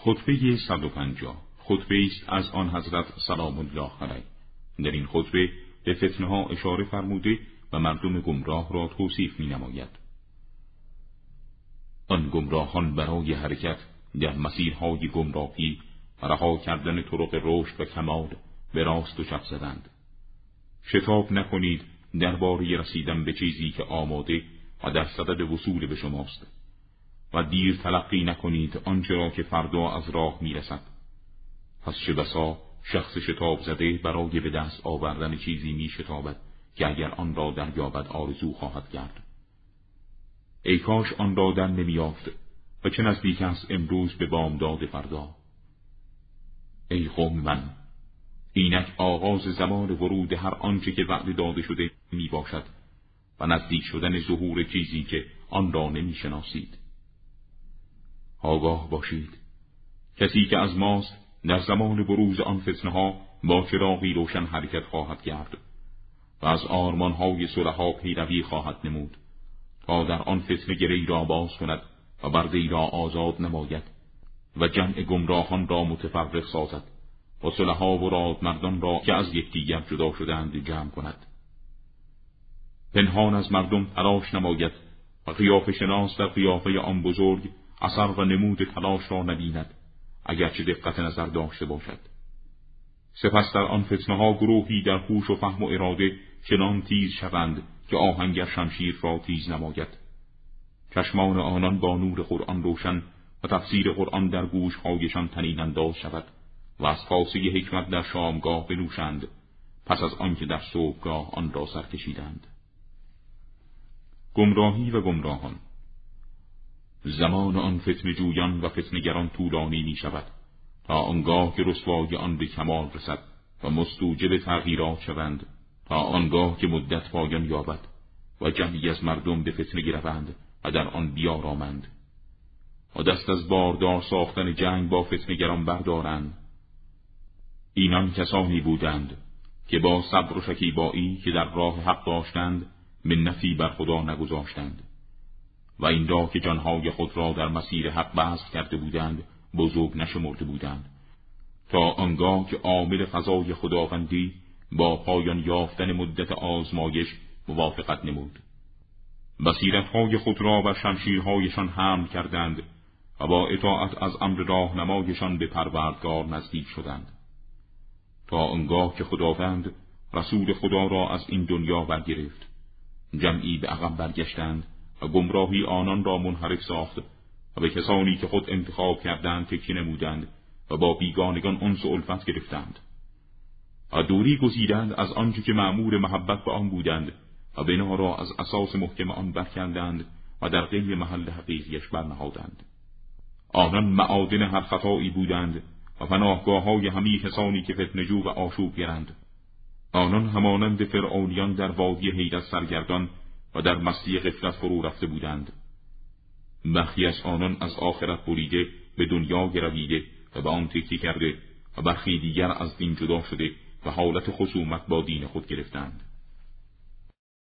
خطبه 150 خطبه است از آن حضرت سلام الله علیه. در این خطبه به فتنه ها اشاره فرموده و مردم گمراه را توصیف می نماید. آن گمراهان برای حرکت در مسیرهای گمراهی رها کردن طرق رشد و کمال به راست و چپ زدند. شتاب نکنید درباره رسیدن به چیزی که آماده و در صدد وصول به شماست. و دیر تلقی نکنید آنچه را که فردا از راه می‌رسد. پس چه بسا شخص شتاب زده برای به دست آوردن چیزی می شتابد که اگر آن را دریابد آرزو خواهد کرد. ای کاش آن را در نمیافت و چه نزدیک است امروز به بامداد فردا. ای قوم من اینک آغاز زمان ورود هر آنچه که وعده داده شده می باشد و نزدیک شدن ظهور چیزی که آن را نمی شناسید. آگاه باشید. کسی که از ماست در زمان بروز آن فتنه ها با چراغی روشن حرکت خواهد کرد و از آرمان های صلحا پیروی خواهد نمود تا در آن فتنه گری را باز کند و بردی را آزاد نماید و جمع گمراهان را متفرق سازد و صلحا و مردان را که از یکدیگر جدا شدند جمع کند. پنهان از مردم تلاش نماید و قیافه شناس در قیافه آن بزرگ اثر و نمود تلاش را نبیند اگرچه دقت نظر داشته باشد. سپس در آن فتنه ها گروهی در هوش و فهم و اراده چنان تیز شوند که آهنگر شمشیر را تیز نماید. چشمان آنان با نور قرآن روشن و تفسیر قرآن در گوشهایشان تنین انداز شود و از کاسه حکمت در شامگاه بنوشند پس از آنکه در صبحگاه آن را سر کشیدند گمراهی و گمراهان زمان آن فتن جویان و فتنگران طولانی می شود تا آنگاه که رسوای آن به کمال رسد و مستوجب تغییرات شوند تا آنگاه که مدت پایان یابد و جمعی از مردم به فتنه گروند و در آن بیارامند. و دست از باردار ساختن جنگ با فتنگران بردارند. اینان کسانی بودند که با صبر و شکیبایی که در راه حق داشتند منتی بر خدا نگذاشتند. و این را که جانهای خود را در مسیر حق بست کرده بودند بزرگ نشمرده بودند. تا آنگاه که عامل فضای خداوندی با پایان یافتن مدت آزمایش موافقت نمود. بصیرتهای خود را و شمشیرهایشان حمل کردند و با اطاعت از امر راهنمایشان به پروردگار نزدیک شدند. تا آنگاه که خداوند رسول خدا را از این دنیا برگرفت جمعی به عقب برگشتند و گمراهی آنان را منحرف ساخت و به کسانی که خود انتخاب کردند تکی نمودند و با بیگانگان انس و الفت گرفتند. و دوری گزیدند از آنچه که معمور محبت به آن بودند و بنا را از اساس محکم آن برکندند و در غیر محل حقیقیش برنهادند. آنان معادن هر خطایی بودند و پناهگاه های همی کسانی که فتنجو و آشوب گرند. آنان همانند فرعونیان در وادی حیرت سرگردان و در مستی غفلت فرو رفته بودند. برخی از آنان از آخرت بریده به دنیا گرویده و به آن تکی کرده و برخی دیگر از دین جدا شده و حالت خصومت با دین خود گرفتند.